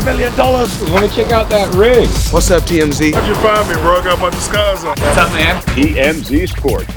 A million dollars. Wanna check out that rig. What's up, TMZ? How'd you find me, bro? I got my disguise on. What's up, man? TMZ Sports.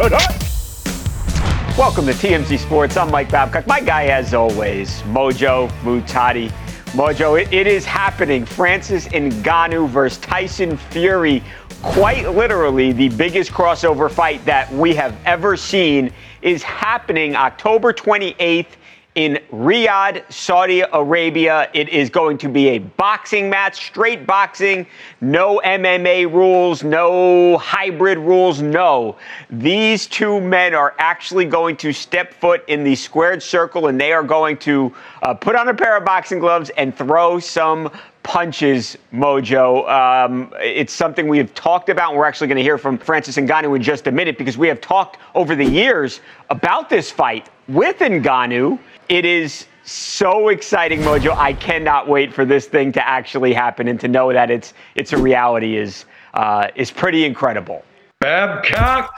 Welcome to TMZ Sports. I'm Mike Babcock. My guy, as always, Mojo Muhtadi. Mojo, it, it is happening. Francis Ngannou versus Tyson Fury. Quite literally, the biggest crossover fight that we have ever seen is happening October 28th in Riyadh, Saudi Arabia. It is going to be a boxing match, straight boxing, no MMA rules, no hybrid rules, no. These two men are actually going to step foot in the squared circle and they are going to uh, put on a pair of boxing gloves and throw some punches, Mojo. Um, it's something we have talked about. And we're actually going to hear from Francis Ngannou in just a minute because we have talked over the years about this fight with Ngannou. It is so exciting, Mojo. I cannot wait for this thing to actually happen and to know that it's it's a reality is uh, is pretty incredible. Babcock,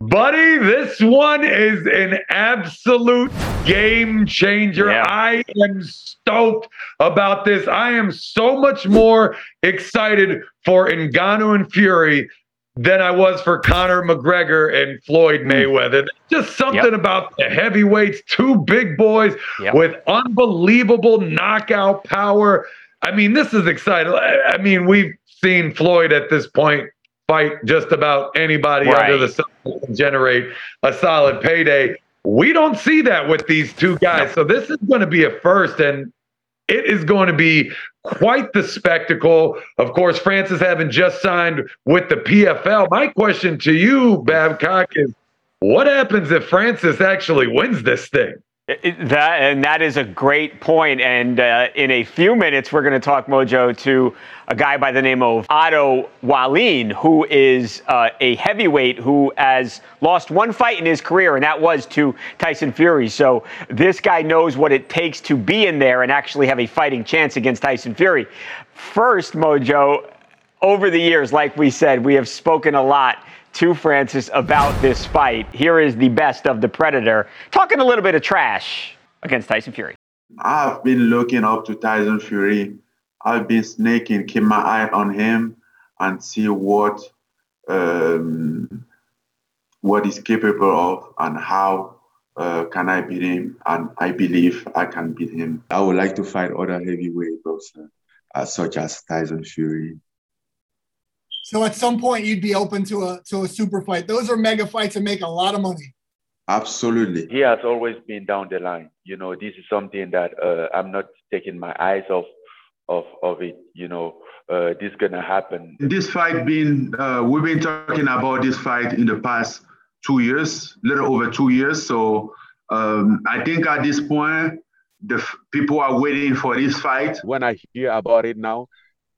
buddy, this one is an absolute game changer. Yeah. I am stoked about this. I am so much more excited for Ngannou and Fury than I was for Conor McGregor and Floyd hmm. Mayweather. Just something Yep. about the heavyweights, two big boys Yep. with unbelievable knockout power. I mean, this is exciting. I I mean, we've seen Floyd at this point fight just about anybody Right. under the sun can generate a solid payday. We don't see that with these two guys. So this is going to be a first and it is going to be quite the spectacle. Of course, Francis having just signed with the PFL. My question to you, Babcock, is what happens if Francis actually wins this thing? That and that is a great point. And uh, in a few minutes, we're going to talk Mojo to a guy by the name of Otto Wallin, who is uh, a heavyweight who has lost one fight in his career, and that was to Tyson Fury. So this guy knows what it takes to be in there and actually have a fighting chance against Tyson Fury. First, Mojo, over the years, like we said, we have spoken a lot to Francis about this fight. Here is the best of the Predator, talking a little bit of trash against Tyson Fury. I've been looking up to Tyson Fury. I've been snaking, keep my eye on him and see what um, what he's capable of and how uh, can I beat him. And I believe I can beat him. I would like to fight other heavyweight boxers, uh, such as Tyson Fury. So at some point you'd be open to a to a super fight. Those are mega fights and make a lot of money. Absolutely. he has always been down the line. You know, this is something that uh, I'm not taking my eyes off of of it. You know, uh, this gonna happen. This fight being, uh, we've been talking about this fight in the past two years, little over two years. So um, I think at this point, the f- people are waiting for this fight. when I hear about it now,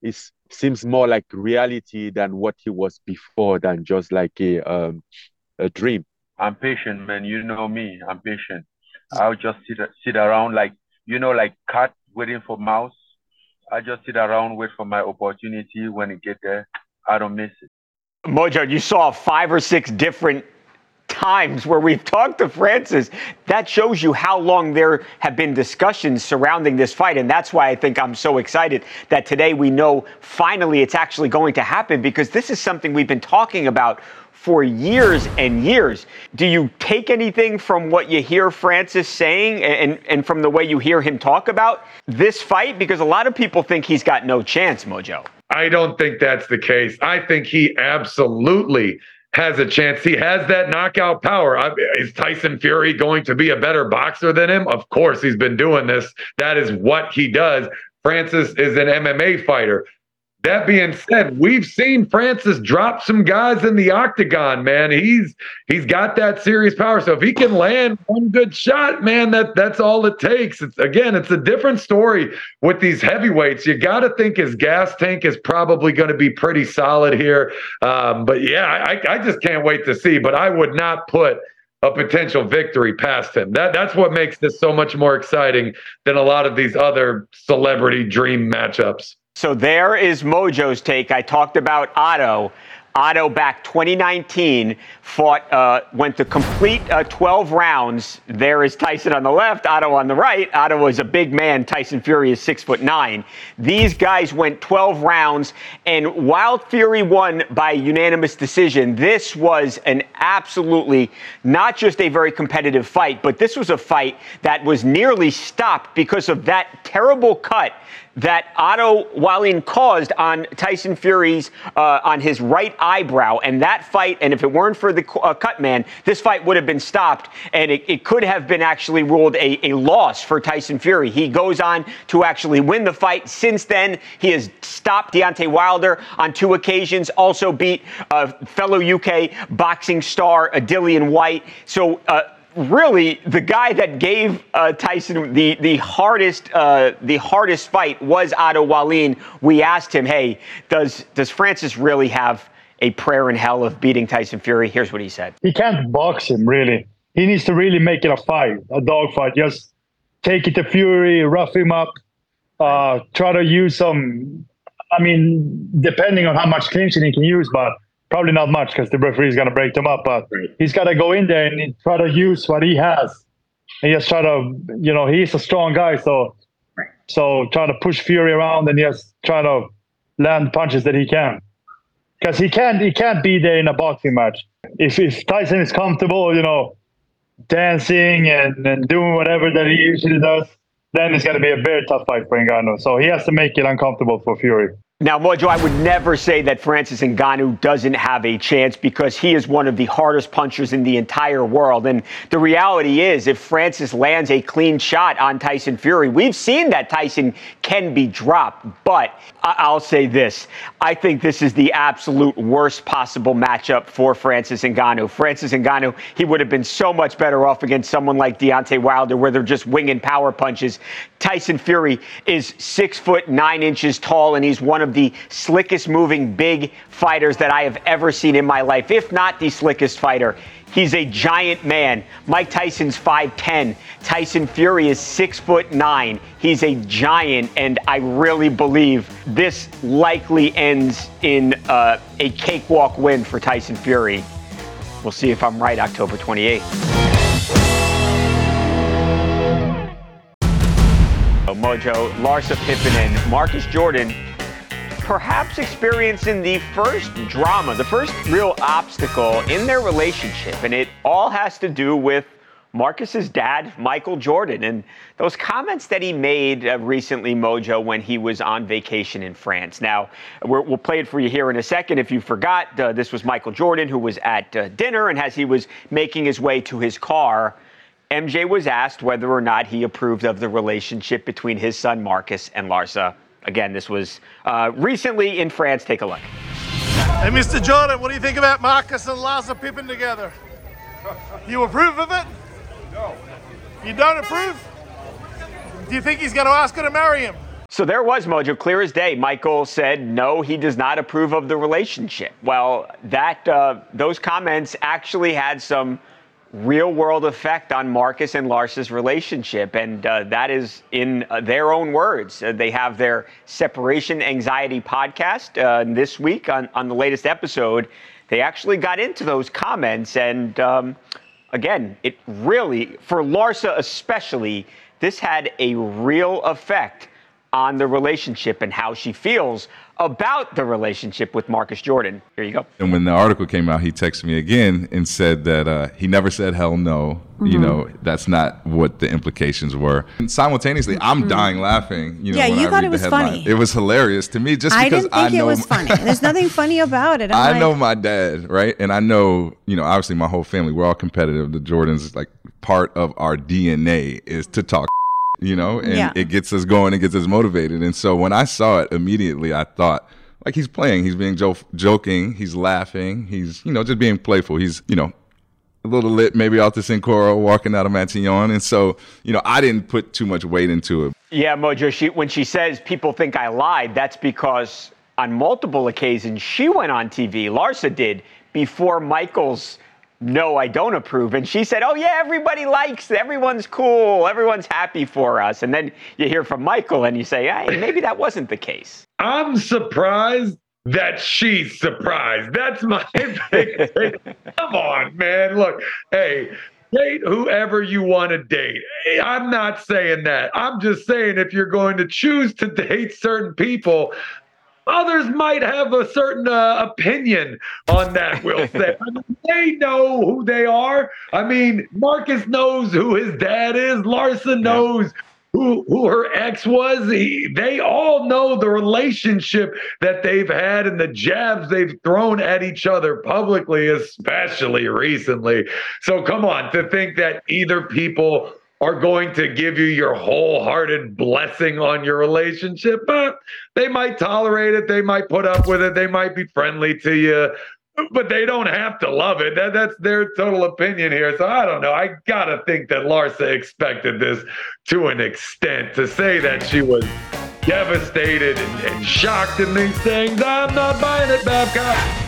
it seems more like reality than what he was before, than just like a um a dream. I'm patient, man. You know me. I'm patient. I'll just sit sit around like you know, like cat waiting for mouse. I just sit around, wait for my opportunity. When it get there, I don't miss it. Mojo, you saw five or six different times where we've talked to Francis. That shows you how long there have been discussions surrounding this fight. And that's why I think I'm so excited that today we know finally it's actually going to happen because this is something we've been talking about for years and years. Do you take anything from what you hear Francis saying and, and from the way you hear him talk about this fight? Because a lot of people think he's got no chance, Mojo. I don't think that's the case. I think he absolutely has a chance. He has that knockout power. I, is Tyson Fury going to be a better boxer than him? Of course, he's been doing this. That is what he does. Francis is an MMA fighter. That being said, we've seen Francis drop some guys in the octagon, man. He's he's got that serious power. So if he can land one good shot, man, that that's all it takes. It's again, it's a different story with these heavyweights. You got to think his gas tank is probably going to be pretty solid here. Um, but yeah, I, I just can't wait to see. But I would not put a potential victory past him. That that's what makes this so much more exciting than a lot of these other celebrity dream matchups. So there is Mojo's take. I talked about Otto. Otto back 2019 fought, uh, went to complete uh, 12 rounds. There is Tyson on the left, Otto on the right. Otto was a big man. Tyson Fury is six foot nine. These guys went 12 rounds, and while Fury won by unanimous decision, this was an absolutely not just a very competitive fight, but this was a fight that was nearly stopped because of that terrible cut that Otto Wallin caused on Tyson Fury's uh, on his right eyebrow, and that fight, and if it weren't for the uh, cut man, this fight would have been stopped, and it, it could have been actually ruled a, a loss for Tyson Fury. He goes on to actually win the fight. Since then, he has stopped Deontay Wilder on two occasions, also beat uh, fellow UK boxing star Dillian Whyte. So. Uh, really the guy that gave uh, Tyson the the hardest uh, the hardest fight was Otto Wallin. We asked him, "Hey, does does Francis really have a prayer in hell of beating Tyson Fury?" Here's what he said: He can't box him really. He needs to really make it a fight, a dog fight. Just take it to Fury, rough him up, uh, try to use some. I mean, depending on how much clinching he can use, but probably not much because the referee is going to break them up. But right. he's got to go in there and try to use what he has. And just try to, you know, he's a strong guy, so so trying to push Fury around and just try to land punches that he can. Because he can't he can't be there in a boxing match. If if Tyson is comfortable, you know, dancing and, and doing whatever that he usually does, then it's to be a very tough fight for Ngannou. So he has to make it uncomfortable for Fury. Now, Mojo, I would never say that Francis Ngannou doesn't have a chance because he is one of the hardest punchers in the entire world. And the reality is, if Francis lands a clean shot on Tyson Fury, we've seen that Tyson can be dropped. But I'll say this I think this is the absolute worst possible matchup for Francis Ngannou. Francis Ngannou, he would have been so much better off against someone like Deontay Wilder, where they're just winging power punches. Tyson Fury is six foot nine inches tall, and he's one of the slickest moving big fighters that I have ever seen in my life, if not the slickest fighter. He's a giant man. Mike Tyson's 5'10. Tyson Fury is six foot nine. He's a giant, and I really believe this likely ends in uh, a cakewalk win for Tyson Fury. We'll see if I'm right October 28th. Mojo, Larsa Pippen, and Marcus Jordan perhaps experiencing the first drama, the first real obstacle in their relationship. And it all has to do with Marcus's dad, Michael Jordan, and those comments that he made uh, recently, Mojo, when he was on vacation in France. Now, we will play it for you here in a second. If you forgot, uh, this was Michael Jordan who was at uh, dinner, and as he was making his way to his car, MJ was asked whether or not he approved of the relationship between his son Marcus and Larsa Again, this was uh, recently in France. Take a look. Hey, Mr. Jordan, what do you think about Marcus and Larsa Pippen together? You approve of it? No. You don't approve? Do you think he's going to ask her to marry him? So there was Mojo, clear as day. Michael said no, he does not approve of the relationship. Well, that uh, those comments actually had some real world effect on Marcus and Larsa's relationship. And uh, that is in uh, their own words. Uh, they have their separation anxiety podcast uh, this week on, on the latest episode. They actually got into those comments. And um, again, it really, for Larsa especially, this had a real effect on the relationship and how she feels about the relationship with Marcus Jordan. Here you go. And when the article came out, he texted me again and said that uh, he never said hell no. Mm-hmm. You know, that's not what the implications were. And simultaneously, mm-hmm. I'm dying laughing. You know, yeah, you thought it was funny. It was hilarious to me just I because didn't think I know it was funny. There's nothing funny about it. I'm i like, know my dad, right? And I know, you know, obviously my whole family, we're all competitive. The Jordans, like part of our DNA is to talk you know, and Yeah. it gets us going, it gets us motivated. And so when I saw it immediately, I thought, like he's playing. He's being jo- joking. He's laughing. He's you know just being playful. He's you know a little lit maybe off the Cincoro walking out of Matignon. And so, you know, I didn't put too much weight into it. Yeah, Mojo, she, when she says people think I lied, that's because on multiple occasions she went on TV, Larsa did, before Michael's no, I don't approve. And she said, oh, yeah, everybody likes, everyone's cool, everyone's happy for us. And then you hear from Michael and you say, hey, maybe that wasn't the case. I'm surprised that she's surprised. That's my big thing. Come on, man. Look, hey, date whoever you want to date. I'm not saying that. I'm just saying if you're going to choose to date certain people, others might have a certain uh, opinion on that, we'll say. I mean, they know who they are. I mean, Marcus knows who his dad is, Larsa knows who who her ex was. He, they all know the relationship that they've had and the jabs they've thrown at each other publicly, especially recently. So come on, to think that either people are going to give you your wholehearted blessing on your relationship, but they might tolerate it, they might put up with it, they might be friendly to you but they don't have to love it. That, that's their total opinion here. So I don't know. I gotta think that Larsa expected this to an extent. To say that she was devastated and, and shocked in these things, I'm not buying it, Babcock.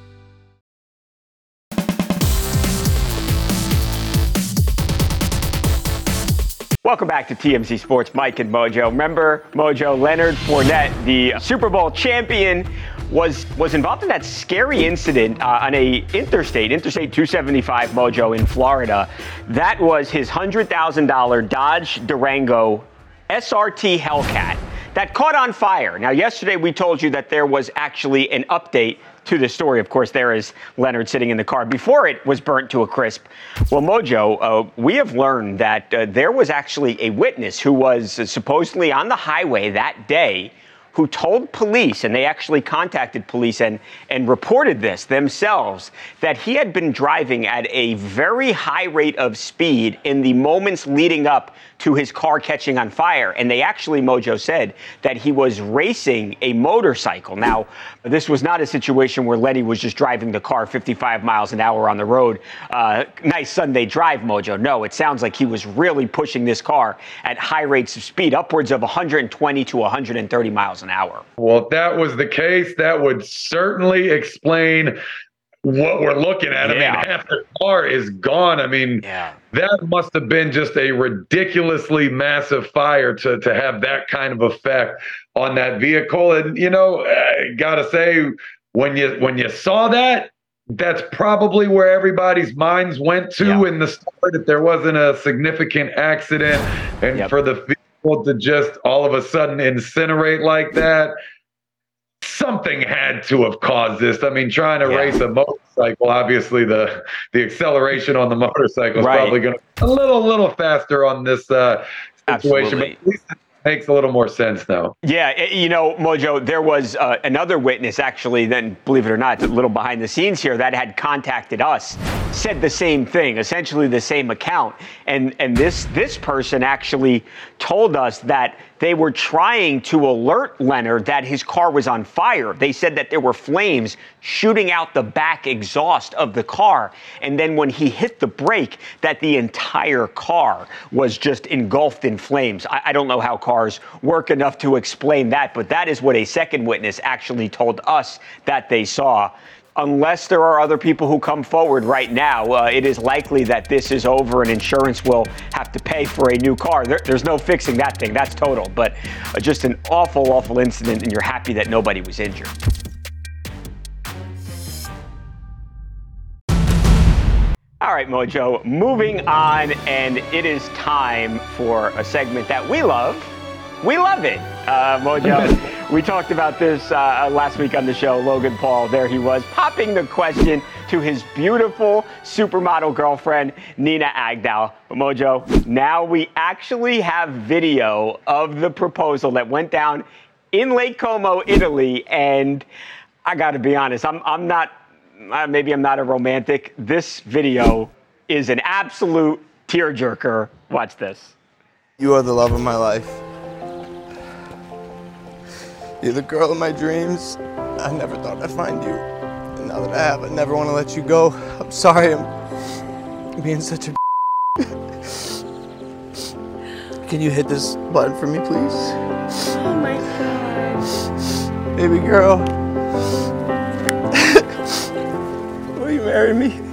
Welcome back to TMZ Sports, Mike and Mojo. Remember Mojo Leonard Fournette, the Super Bowl champion, was was involved in that scary incident uh, on a interstate, Interstate 275 Mojo in Florida. That was his $100,000 Dodge Durango SRT Hellcat that caught on fire. Now, yesterday we told you that there was actually an update to the story. Of course, there is Leonard sitting in the car before it was burnt to a crisp. Well, Mojo, uh, we have learned that uh, there was actually a witness who was supposedly on the highway that day who told police, and they actually contacted police and, and reported this themselves, that he had been driving at a very high rate of speed in the moments leading up to his car catching on fire. And they actually, Mojo said, that he was racing a motorcycle. Now, this was not a situation where Lenny was just driving the car 55 miles an hour on the road. Uh, nice Sunday drive, Mojo. No, it sounds like he was really pushing this car at high rates of speed, upwards of 120 to 130 miles an hour. Well, if that was the case, that would certainly explain what we're looking at. Yeah. I mean, half the car is gone. I mean, yeah. that must have been just a ridiculously massive fire to to have that kind of effect on that vehicle. And you know, I gotta say, when you when you saw that, that's probably where everybody's minds went to yeah. in the start. If there wasn't a significant accident, and yep. for the vehicle to just all of a sudden incinerate like that something had to have caused this. I mean, trying to yeah. race a motorcycle, obviously the the acceleration on the motorcycle is right. probably going to a little little faster on this uh, situation. Absolutely. But makes a little more sense now. Yeah, eh, you know, Mojo, there was uh, another witness actually, then believe it or not, a little behind the scenes here that had contacted us, said the same thing, essentially the same account. And and this this person actually told us that they were trying to alert Leonard that his car was on fire. They said that there were flames shooting out the back exhaust of the car. And then when he hit the brake, that the entire car was just engulfed in flames. I, I don't know how cars work enough to explain that, but that is what a second witness actually told us that they saw. unless there are other people who come forward right now, uh, it is likely that this is over and insurance will have to pay for a new car. There, there's no fixing that thing. That's total. But uh, just an awful, awful incident, and you're happy that nobody was injured. All right, Mojo, moving on, and it is time for a segment that we love. We love it, uh, Mojo. we talked about this uh, last week on the show. Logan Paul, there he was, popping the question to his beautiful supermodel girlfriend, Nina Agdal. But Mojo, now we actually have video of the proposal that went down in Lake Como, Italy, and I got to be honest, I'm, I'm not uh, maybe I'm not a romantic. This video is an absolute tearjerker. Watch this. You are the love of my life. You're the girl of my dreams. I never thought I'd find you. And now that I have, I never want to let you go. I'm sorry I'm being such a Can you hit this button for me, please? Oh my god. Baby girl. Will you marry me?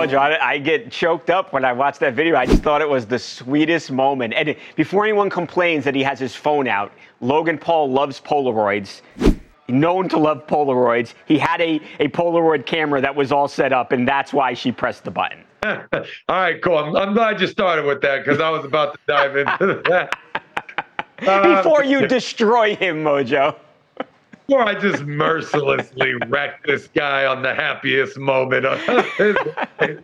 Mojo, I, I get choked up when I watch that video. I just thought it was the sweetest moment. And before anyone complains that he has his phone out, Logan Paul loves Polaroids. Known to love Polaroids. He had a, a Polaroid camera that was all set up, and that's why she pressed the button. All right, cool. I'm, I'm glad you started with that because I was about to dive into that. Uh, Before you destroy him, Mojo. Before I just mercilessly wreck this guy on the happiest moment of his life.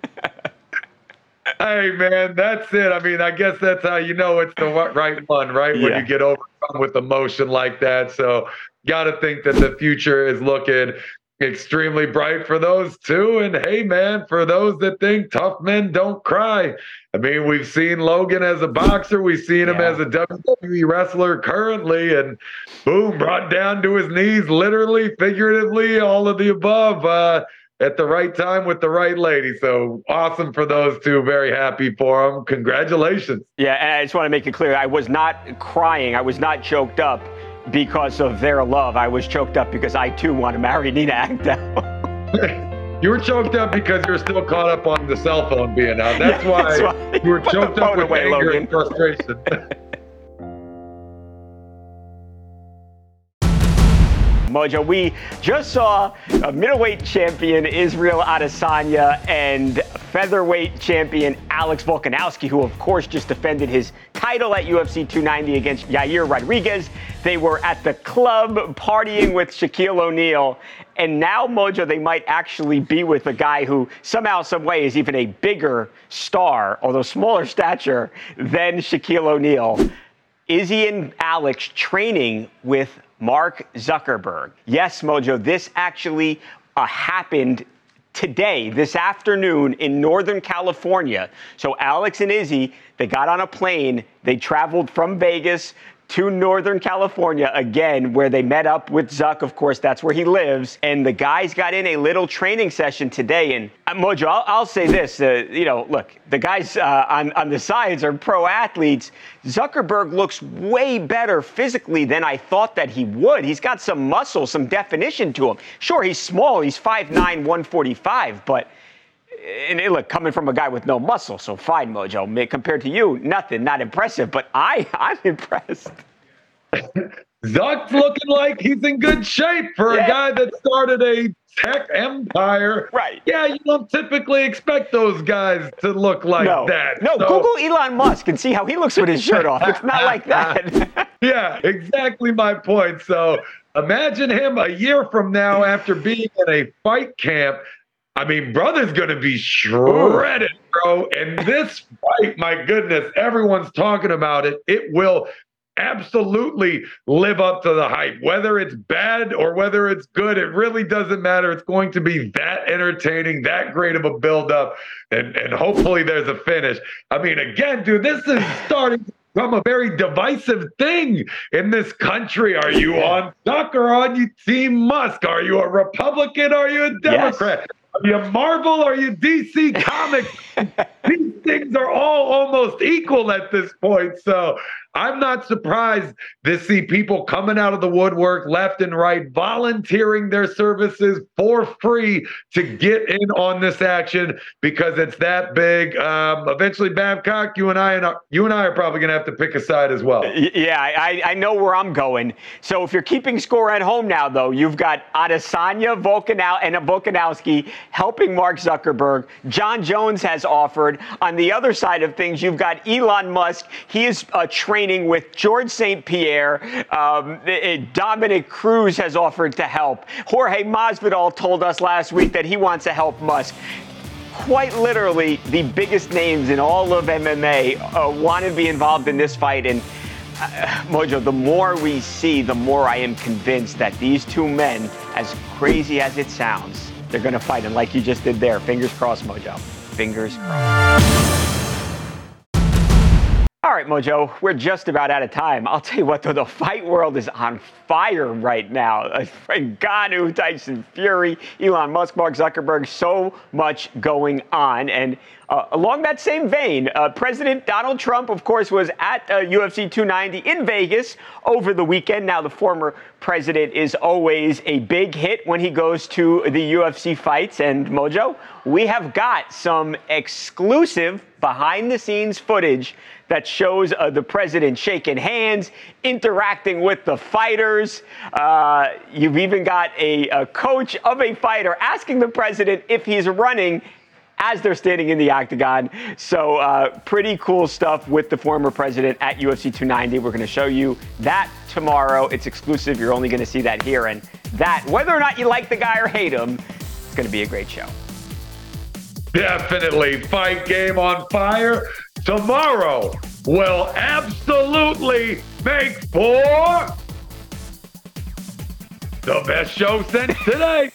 Hey man, that's it. I mean, I guess that's how you know it's the right one, right? When Yeah. you get overcome with emotion like that. So, got to think that the future is looking extremely bright for those two. And hey, man, for those that think tough men don't cry, I mean, we've seen Logan as a boxer, we've seen him as a WWE wrestler currently, and boom, brought down to his knees, literally, figuratively, all of the above. Uh, at the right time with the right lady. So awesome for those two. Very happy for them. Congratulations. Yeah, and I just want to make it clear I was not crying, I was not choked up because of their love. I was choked up because I too want to marry Nina Agdal. You were choked up because you're still caught up on the cell phone being out. That's Yeah, why, that's why. you were choked up with away, anger Logan. and frustration. Mojo, we just saw a middleweight champion Israel Adesanya and featherweight champion Alex Volkanovski, who of course just defended his title at UFC 290 against Yair Rodriguez. They were at the club partying with Shaquille O'Neal. And now, Mojo, they might actually be with a guy who somehow, some way is even a bigger star, although smaller stature, than Shaquille O'Neal. Izzy and Alex training with Mark Zuckerberg. Yes, Mojo, this actually uh, happened today, this afternoon in Northern California. So Alex and Izzy, they got on a plane, they traveled from Vegas to Northern California again, where they met up with Zuck. Of course, that's where he lives. And the guys got in a little training session today. And uh, Mojo, I'll, I'll say this: uh, you know, look, the guys uh, on on the sides are pro athletes. Zuckerberg looks way better physically than I thought that he would. He's got some muscle, some definition to him. Sure, he's small. He's 5'9", 145, but. And it, look, coming from a guy with no muscle, so fine, Mojo. Compared to you, nothing, not impressive. But I, I'm impressed. Zuck's looking like he's in good shape for a guy that started a tech empire. Right. Yeah, you don't typically expect those guys to look like no, that. no. So- Google Elon Musk and see how he looks with his shirt off. It's not like that. yeah, exactly my point. So imagine him a year from now after being in a fight camp. I mean, brother's to be shredded, bro. And this fight, my goodness, everyone's talking about it. It will absolutely live up to the hype. Whether it's bad or whether it's good, it really doesn't matter. It's going to be that entertaining, that great of a buildup, and, and hopefully there's a finish. I mean, again, dude, this is starting to become a very divisive thing in this country. Are you on Zuck or on you Team Musk? Are you a Republican? Are you a Democrat? Are you Marvel? Are you DC Comics? These things are all almost equal at this point. So I'm not surprised to see people coming out of the woodwork left and right, volunteering their services for free to get in on this action because it's that big. Um, eventually, Babcock, you and I and you and I are probably going to have to pick a side as well. Yeah, I, I know where I'm going. So if you're keeping score at home now, though, you've got Adesanya Volkanow and Volkanovski helping Mark Zuckerberg. Jon Jones has offered. On the other side of things, you've got Elon Musk. He is uh, training with George St. Pierre. Um, Dominick Cruz has offered to help. Jorge Masvidal told us last week that he wants to help Musk quite literally the biggest names in all of MMA uh, want to be involved in this fight. And uh, Mojo, the more we see, the more I am convinced that these two men, as crazy as it sounds, they're going to fight. And like you just did there, fingers crossed, Mojo. Fingers crossed. Right, Mojo, we're just about out of time. I'll tell you what, though, the fight world is on fire right now. Ngannou, Tyson Fury, Elon Musk, Mark Zuckerberg, so much going on. And uh, along that same vein, uh, President Donald Trump, of course, was at uh, UFC 290 in Vegas over the weekend. Now, the former president is always a big hit when he goes to the UFC fights. And Mojo, we have got some exclusive behind the scenes footage that shows uh, the president shaking hands, interacting with the fighters. Uh, you've even got a, a coach of a fighter asking the president if he's running as they're standing in the octagon. So, uh, pretty cool stuff with the former president at UFC 290. We're going to show you that tomorrow. It's exclusive. You're only going to see that here. And that, whether or not you like the guy or hate him, it's going to be a great show. Definitely. Fight game on fire. Tomorrow will absolutely make for the best show since today.